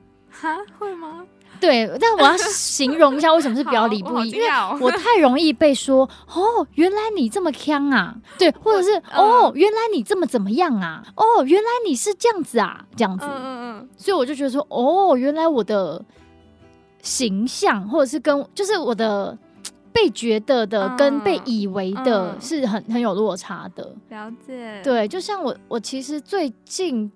哈？会吗？对，但我要形容一下为什么是表里不一，因为我太容易被说哦，原来你这么腔啊，对，或者是哦，原来你这么怎么样啊，哦，原来你是这样子啊，这样子，嗯嗯嗯，所以我就觉得说，哦，原来我的形象或者是跟就是我的被觉得的跟被以为的是很很有落差的，了解，对，就像我我其实最近。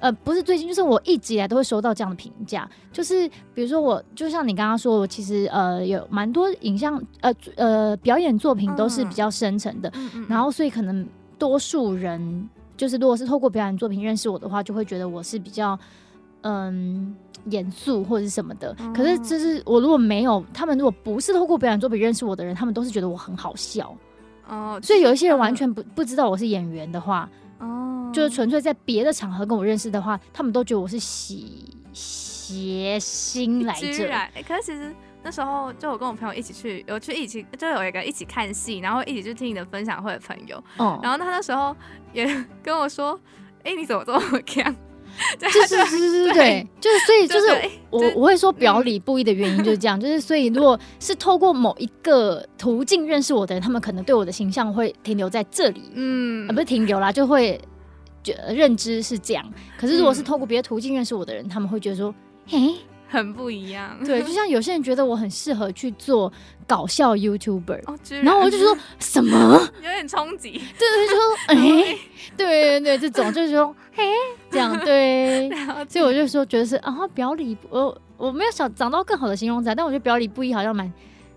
呃，不是最近，就是我一直以来都会收到这样的评价，就是比如说我，就像你刚刚说，我其实呃有蛮多影像呃呃表演作品都是比较深沉的，然后所以可能多数人就是如果是透过表演作品认识我的话，就会觉得我是比较嗯严肃或者是什么的。可是就是我如果没有他们，如果不是透过表演作品认识我的人，他们都是觉得我很好笑哦。所以有一些人完全不不知道我是演员的话。哦，就是纯粹在别的场合跟我认识的话，他们都觉得我是喜谐星来着。然，可是其实那时候就我跟我朋友一起去，有去一起就有一个一起看戏，然后一起去听你的分享会的朋友。哦，然后他那时候也 跟我说：“哎，你怎么这么 强？” 就是是是是，对，就是所以就是我我会说表里不一的原因就是这样，就是所以如果是透过某一个途径认识我的人，他们可能对我的形象会停留在这里，嗯，不是停留啦，就会觉认知是这样。可是如果是透过别的途径认识我的人，他们会觉得说，嘿。很不一样，对，就像有些人觉得我很适合去做搞笑 YouTuber，然。后我就说 什么？有点冲击，对 对，就说哎，对对对，这种就是说嘿，这样对，所以我就说觉得是啊，表里我我没有想找到更好的形容词，但我觉得表里不一好像蛮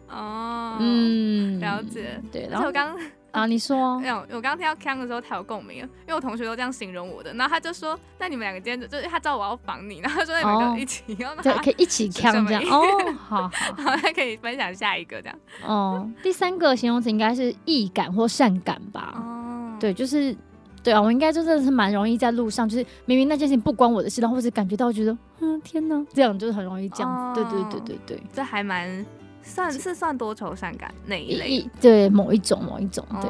哦，嗯，了解，对，然后刚。啊，你说，没有，我刚刚听到康的时候，他有共鸣，因为我同学都这样形容我的，然后他就说，那你们两个今天就就是他知道我要防你，然后说你们就一起，对，可以一起康这样，哦，好好，然后可以分享下一个这样，哦，第三个形容词应该是易感或善感吧，哦，对，就是，对啊，我应该就真的是蛮容易在路上，就是明明那件事情不关我的事，然后或者感觉到觉得，嗯，天哪，这样就是很容易这样子，对对对对对，这还蛮。算是算多愁善感那一类，对某一种某一种，对。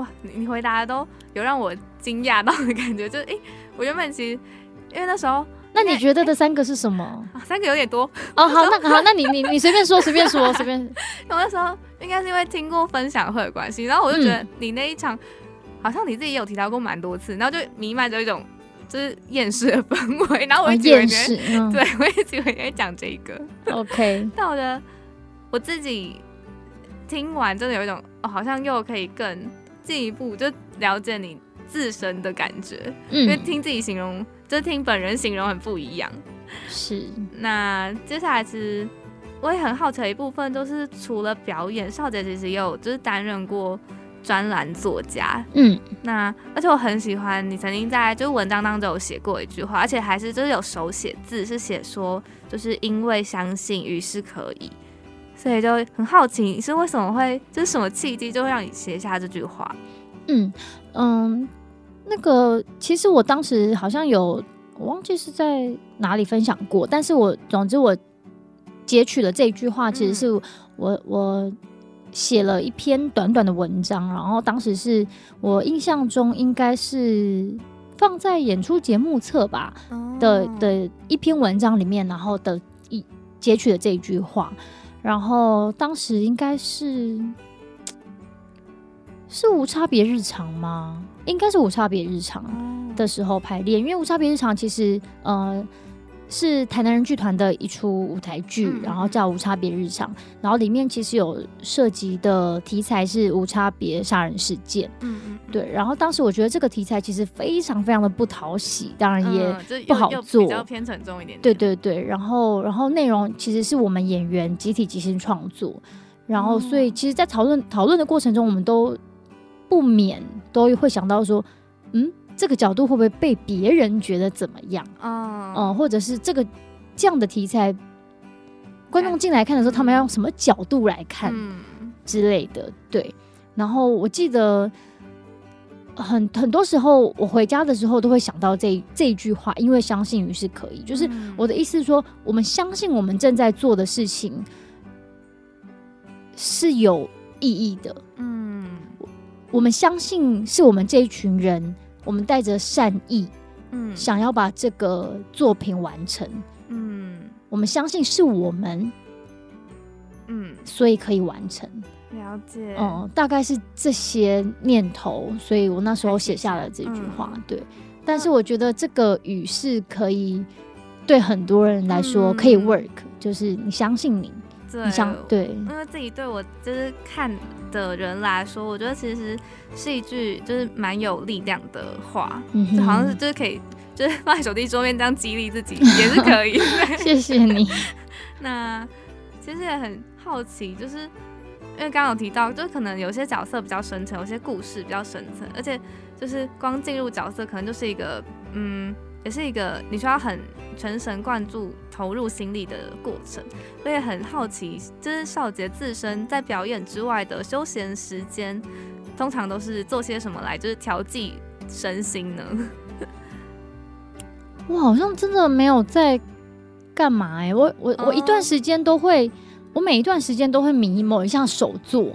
哇，你你回答的都有让我惊讶到的感觉，就是哎，我原本其实因为那时候，那你觉得的三个是什么？三个有点多哦。好，那好，那你你你随便说，随便说，随便。我那时候应该是因为听过分享会的关系，然后我就觉得你那一场好像你自己也有提到过蛮多次，然后就弥漫着一种。就是厌世的氛围，然后我一直以为，对我一直以为你会讲这个，OK。但我觉得我自己听完真的有一种，哦，好像又可以更进一步就了解你自身的感觉，因为听自己形容，就听本人形容很不一样。是。那接下来其实我也很好奇的一部分，就是除了表演，少杰其实也有就是担任过专栏作家。嗯，那而且我很喜欢你曾经在就是文章当中有写过一句话，而且还是就是有手写字，是写说就是因为相信，于是可以。所以就很好奇，你是为什么会就是什么契机就会让你写下这句话？嗯嗯，那个其实我当时好像有我忘记是在哪里分享过，但是我总之我截取了这句话，其实是我我写了一篇短短的文章，然后当时是我印象中应该是放在演出节目册吧的的一篇文章里面，然后的一截取了这一句话。然后当时应该是是无差别日常吗？应该是无差别日常的时候排练，因为无差别日常其实呃是台南人剧团的一出舞台剧，然后叫无差别日常，然后里面其实有涉及的题材是无差别杀人事件。嗯嗯，对。然后当时我觉得这个题材其实非常非常的不讨喜，当然也不好做，比较偏沉重一点。对对对，然后然后内容其实是我们演员集体即兴创作，然后所以其实，在讨论讨论的过程中，我们都。不免都会想到说，嗯，这个角度会不会被别人觉得怎么样？嗯，嗯，或者是这个这样的题材，观众进来看的时候，他们要用什么角度来看之类的？对。然后我记得很很多时候，我回家的时候都会想到这这一句话，因为相信于是可以。就是我的意思是说，我们相信我们正在做的事情是有意义的。嗯。我们相信是我们这一群人，我们带着善意，嗯，想要把这个作品完成，嗯，我们相信是我们，嗯，所以可以完成。了解，嗯，大概是这些念头，所以我那时候写下了这句话。对，但是我觉得这个语是可以对很多人来说可以 work，就是你相信你。对，对，因为自己对我就是看的人来说，我觉得其实是一句就是蛮有力量的话，嗯就好像是就是可以就是放在手机桌面这样激励自己也是可以。谢谢你。那其实也很好奇，就是因为刚刚有提到，就是可能有些角色比较深层，有些故事比较深层，而且就是光进入角色可能就是一个嗯。也是一个你需要很全神贯注、投入心力的过程。我也很好奇，就是少杰自身在表演之外的休闲时间，通常都是做些什么来，就是调剂身心呢？我好像真的没有在干嘛哎，我我我一段时间都会，我每一段时间都会迷某一项手作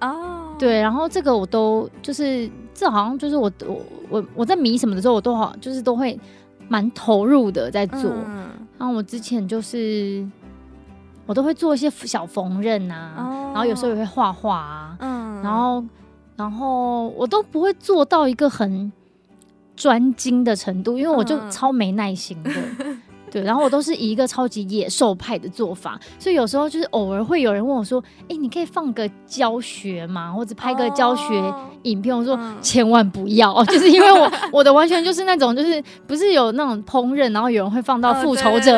哦，对，然后这个我都就是。这好像就是我我我我在迷什么的时候，我都好就是都会蛮投入的在做。然后我之前就是我都会做一些小缝纫啊，然后有时候也会画画啊。嗯，然后然后我都不会做到一个很专精的程度，因为我就超没耐心的。对，然后我都是以一个超级野兽派的做法，所以有时候就是偶尔会有人问我说：“哎，你可以放个教学吗？或者拍个教学影片？”我说：“千万不要，就是因为我我的完全就是那种，就是不是有那种烹饪，然后有人会放到复仇者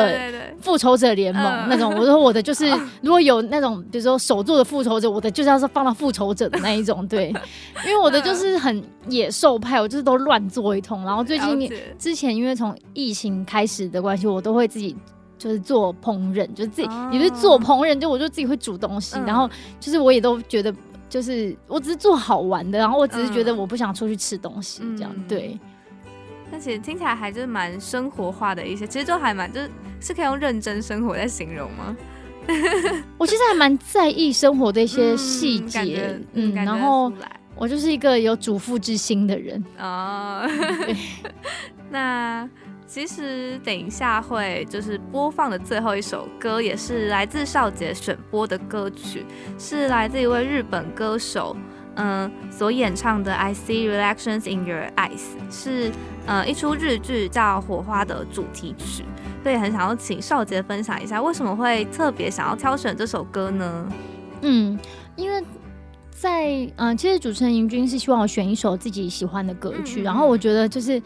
复仇者联盟那种。我说我的就是如果有那种，比如说手做的复仇者，我的就是要是放到复仇者的那一种。对，因为我的就是很野兽派，我就是都乱做一通。然后最近之前因为从疫情开始的关系，我。都会自己就是做烹饪，就是自己也是做烹饪，就我就自己会煮东西，然后就是我也都觉得，就是我只是做好玩的，然后我只是觉得我不想出去吃东西这样，对。但其实听起来还是蛮生活化的一些，其实就还蛮就是是可以用认真生活在形容吗？我其实还蛮在意生活的一些细节，嗯，然后我就是一个有主妇之心的人 啊。那。其实等一下会就是播放的最后一首歌，也是来自少杰选播的歌曲，是来自一位日本歌手，嗯，所演唱的《I See Reflections in Your Eyes》，是呃一出日剧叫《火花》的主题曲。所以很想要请少杰分享一下，为什么会特别想要挑选这首歌呢？嗯，因为在嗯，其实主持人尹君是希望我选一首自己喜欢的歌曲，然后我觉得就是就。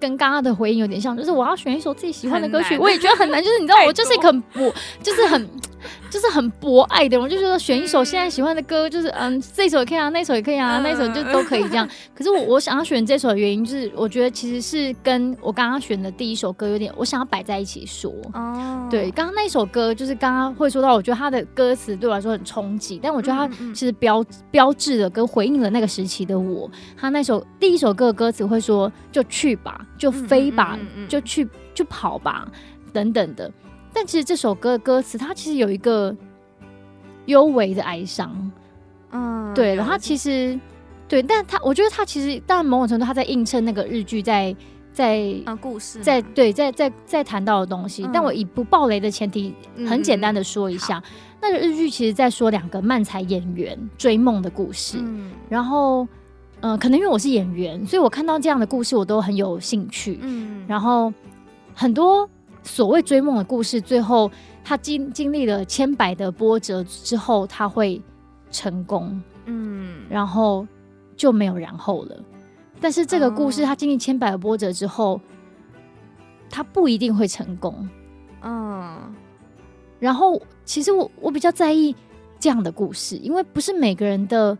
跟刚刚的回应有点像，就是我要选一首自己喜欢的歌曲，我也觉得很难。就是你知道，我就是一个很博，就是很 就是很博爱的，我就觉得选一首现在喜欢的歌，就是嗯，这首也可以啊，那首也可以啊，那首就都可以这样。可是我我想要选这首的原因，就是我觉得其实是跟我刚刚选的第一首歌有点，我想要摆在一起说。哦，对，刚刚那首歌就是刚刚会说到，我觉得它的歌词对我来说很冲击，但我觉得它其实标标志了跟回应了那个时期的我。他那首第一首歌的歌词会说：“就去吧。”就飞吧，就去就跑吧，等等的。但其实这首歌的歌词，它其实有一个幽微的哀伤，嗯，对。然后其实对，但他我觉得他其实，但某种程度他在映衬那个日剧在在啊故事，在对在在在谈到的东西。但我以不暴雷的前提，很简单的说一下，那个日剧其实在说两个漫才演员追梦的故事，然后。嗯，可能因为我是演员，所以我看到这样的故事，我都很有兴趣。嗯，然后很多所谓追梦的故事，最后他经经历了千百的波折之后，他会成功。嗯，然后就没有然后了。但是这个故事，他经历千百的波折之后，他不一定会成功。嗯，然后其实我我比较在意这样的故事，因为不是每个人的。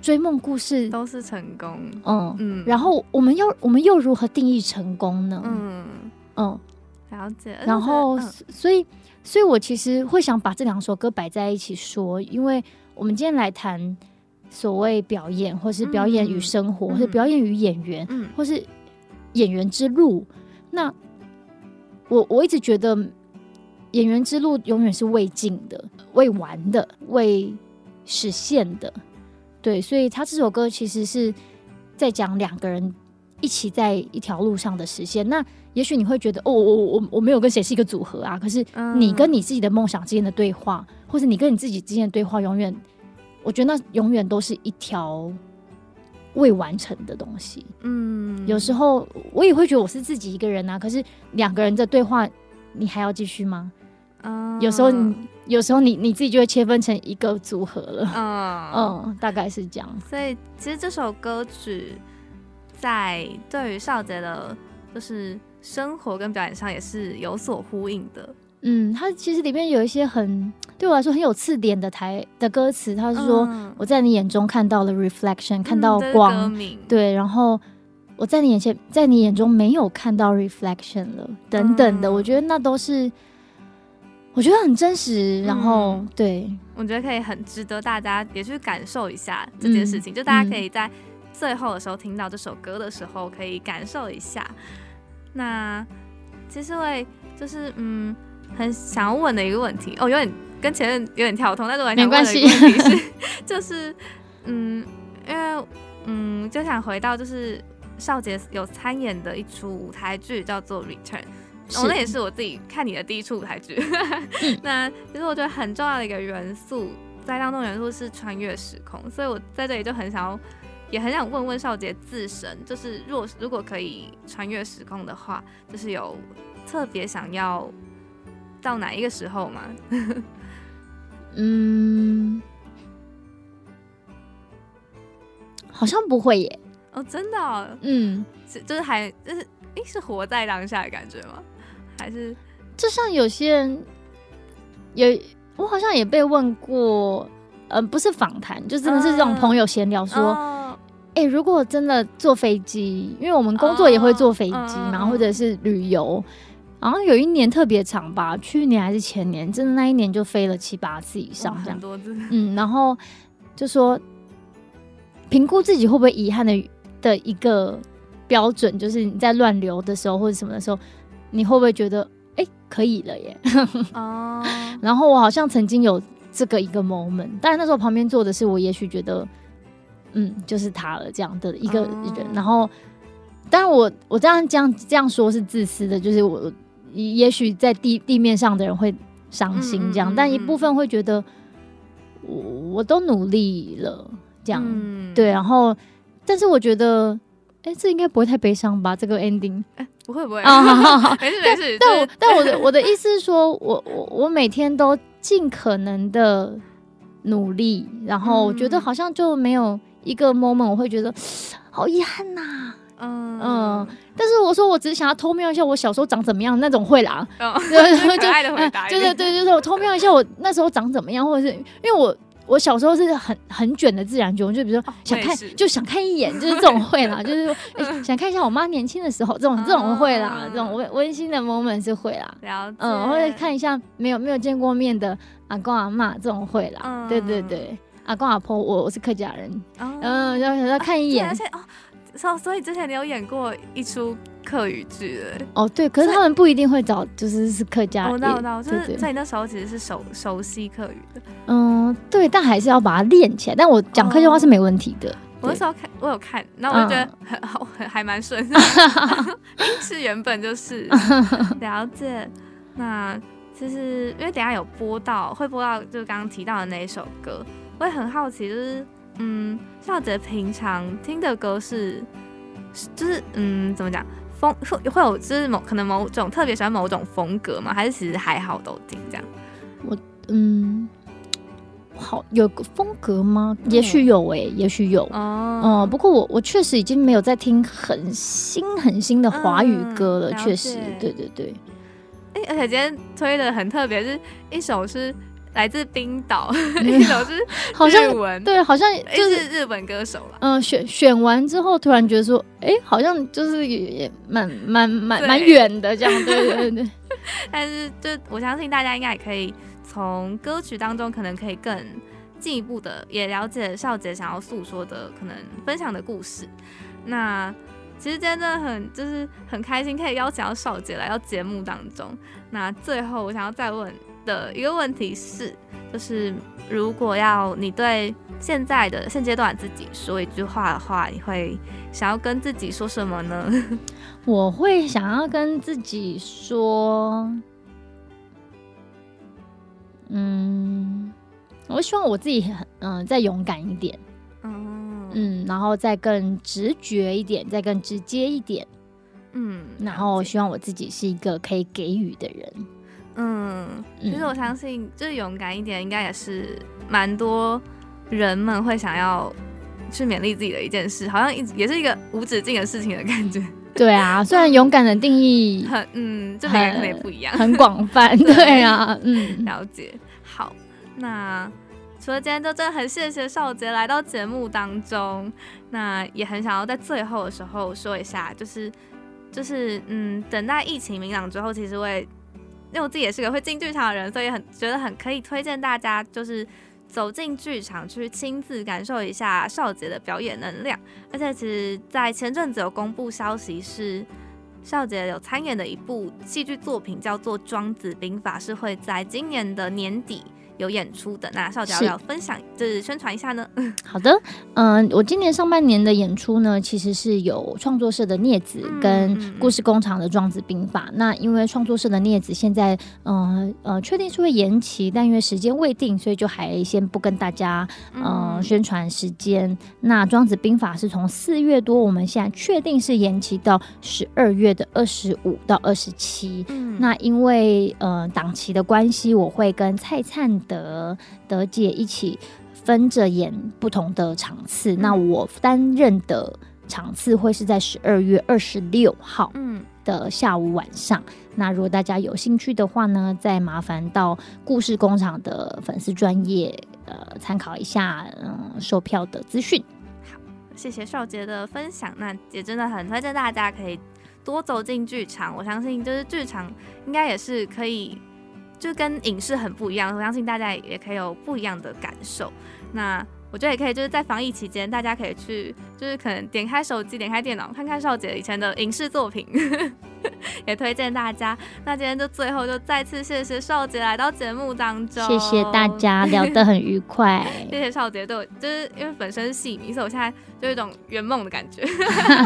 追梦故事都是成功，嗯嗯，然后我们要我们又如何定义成功呢？嗯嗯，了解。然后所以所以，我其实会想把这两首歌摆在一起说，因为我们今天来谈所谓表演，或是表演与生活，或是表演与演员，或是演员之路。那我我一直觉得演员之路永远是未尽的、未完的、未实现的。对，所以他这首歌其实是在讲两个人一起在一条路上的实现。那也许你会觉得，哦，我我我没有跟谁是一个组合啊。可是你跟你自己的梦想之间的对话，或者你跟你自己之间的对话，永远，我觉得那永远都是一条未完成的东西。嗯，有时候我也会觉得我是自己一个人啊。可是两个人的对话，你还要继续吗？嗯，有时候你。有时候你你自己就会切分成一个组合了，嗯嗯，大概是这样。所以其实这首歌曲在对于少杰的，就是生活跟表演上也是有所呼应的。嗯，它其实里面有一些很对我来说很有刺点的台的歌词，他是说我在你眼中看到了 reflection，看到光，对，然后我在你眼前，在你眼中没有看到 reflection 了，等等的，我觉得那都是。我觉得很真实，然后对我觉得可以很值得大家也去感受一下这件事情。就大家可以在最后的时候听到这首歌的时候，可以感受一下。那其实会就是嗯，很想要问的一个问题哦，有点跟前面有点跳通，但是我没关系，是 就是嗯，因为嗯，就想回到就是少杰有参演的一出舞台剧叫做《Return》。哦，那也是我自己看你的第一出舞台剧。那其实我觉得很重要的一个元素，在当中元素是穿越时空，所以我在这里就很想要，也很想问问少杰自身，就是若如果可以穿越时空的话，就是有特别想要到哪一个时候吗？嗯，好像不会耶。哦，真的？嗯，是就是还就是诶，是活在当下的感觉吗？还是，就像有些人，有我好像也被问过，嗯，不是访谈，就真的是这种朋友闲聊说，哎，如果真的坐飞机，因为我们工作也会坐飞机嘛，或者是旅游，然后有一年特别长吧，去年还是前年，真的那一年就飞了七八次以上，很多次，嗯，然后就说评估自己会不会遗憾的的一个标准，就是你在乱流的时候或者什么的时候。你会不会觉得，哎，可以了耶？哦。然后我好像曾经有这个一个 moment，但是那时候旁边坐的是我，也许觉得，嗯，就是他了这样的一个人。然后，当然我我这样这样这样说是自私的，就是我也许在地地面上的人会伤心这样，但一部分会觉得，我我都努力了这样，对。然后，但是我觉得。哎，这应该不会太悲伤吧？这个 ending，哎，不会不会啊，好好好，没事没事。但我但我的我的意思是说，我我我每天都尽可能的努力，然后我觉得好像就没有一个 moment 我会觉得 好遗憾呐，嗯嗯，但是我说我只是想要偷瞄一下我小时候长怎么样那种会啦，对，可爱的回答，对对对，就是我偷瞄一下我那时候长怎么样，或者是因为我。我小时候是很很卷的自然卷，就比如说想看就想看一眼，就是这种会啦，就是想看一下我妈年轻的时候，这种这种会啦，这种温温馨的 moment 是会啦，嗯，或者看一下没有没有见过面的阿公阿妈这种会啦，对对对，阿公阿婆我我是客家人，嗯，要要看一眼，而且哦，所所以之前你有演过一出。客语剧的哦，对，可是他们不一定会找，就是是客家。我知道，我知道，就是在你那时候其实是熟熟悉客语的。嗯，对，但还是要把它练起来。但我讲客家话是没问题的。我那时候看，我有看，然后我就觉得很好，很还蛮顺。音是原本就是 了解。那其实因为等下有播到，会播到就是刚刚提到的那一首歌，我也很好奇，就是嗯，少杰平常听的歌是，就是嗯，怎么讲？风会会有就是某可能某种特别喜欢某种风格吗？还是其实还好都听这样？我嗯，好有个风格吗？也许有诶，也许有哦。不过我我确实已经没有在听很新很新的华语歌了。确实，对对对。哎，而且今天推的很特别，是一首是。来自冰岛，一首是 好像对，好像就是日本歌手了。嗯，选选完之后，突然觉得说，哎，好像就是也蛮蛮蛮蛮远的这样，对对对。但是，就我相信大家应该也可以从歌曲当中，可能可以更进一步的也了解少杰想要诉说的，可能分享的故事。那其实今天真的很就是很开心，可以邀请到少杰来到节目当中。那最后，我想要再问。的一个问题是，就是如果要你对现在的现阶段自己说一句话的话，你会想要跟自己说什么呢？我会想要跟自己说，嗯，我希望我自己很嗯再勇敢一点，嗯嗯，然后再更直觉一点，再更直接一点，嗯，然后希望我自己是一个可以给予的人。嗯，其实我相信，就是勇敢一点，应该也是蛮多人们会想要去勉励自己的一件事，好像一直也是一个无止境的事情的感觉。对啊，虽然勇敢的定义很，嗯，就每个人也不一样，很广泛。对啊，嗯，了解。好，那除了今天，就真的很谢谢少杰来到节目当中，那也很想要在最后的时候说一下，就是就是，嗯，等待疫情明朗之后，其实会。因为我自己也是个会进剧场的人，所以很觉得很可以推荐大家，就是走进剧场去亲自感受一下少杰的表演能量。而且其实，在前阵子有公布消息，是少杰有参演的一部戏剧作品，叫做《庄子兵法》，是会在今年的年底。有演出的那少佳要分享，就是宣传一下呢。好的，嗯，我今年上半年的演出呢，其实是有创作社的镊子跟故事工厂的庄子兵法。那因为创作社的镊子现在，嗯呃，确定是会延期，但因为时间未定，所以就还先不跟大家嗯宣传时间。那庄子兵法是从四月多，我们现在确定是延期到十二月的二十五到二十七。嗯，那因为呃档期的关系，我会跟蔡灿。德德姐一起分着演不同的场次，那我担任的场次会是在十二月二十六号的下午晚上。那如果大家有兴趣的话呢，再麻烦到故事工厂的粉丝专业呃参考一下嗯售票的资讯。好，谢谢少杰的分享，那也真的很推荐大家可以多走进剧场。我相信就是剧场应该也是可以。就跟影视很不一样，我相信大家也可以有不一样的感受。那我觉得也可以，就是在防疫期间，大家可以去，就是可能点开手机、点开电脑，看看少姐以前的影视作品，也推荐大家。那今天就最后就再次谢谢少姐来到节目当中，谢谢大家聊得很愉快。谢谢少姐对我，就是因为本身是戏迷，所以我现在就有一种圆梦的感觉。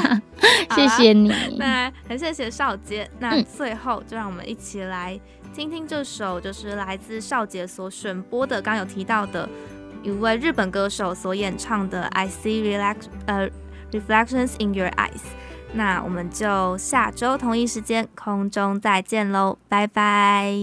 谢谢你，那很谢谢少杰。那最后就让我们一起来。听听这首，就是来自少杰所选播的，刚有提到的一位日本歌手所演唱的《I See Reflections in Your Eyes。那我们就下周同一时间空中再见喽，拜拜。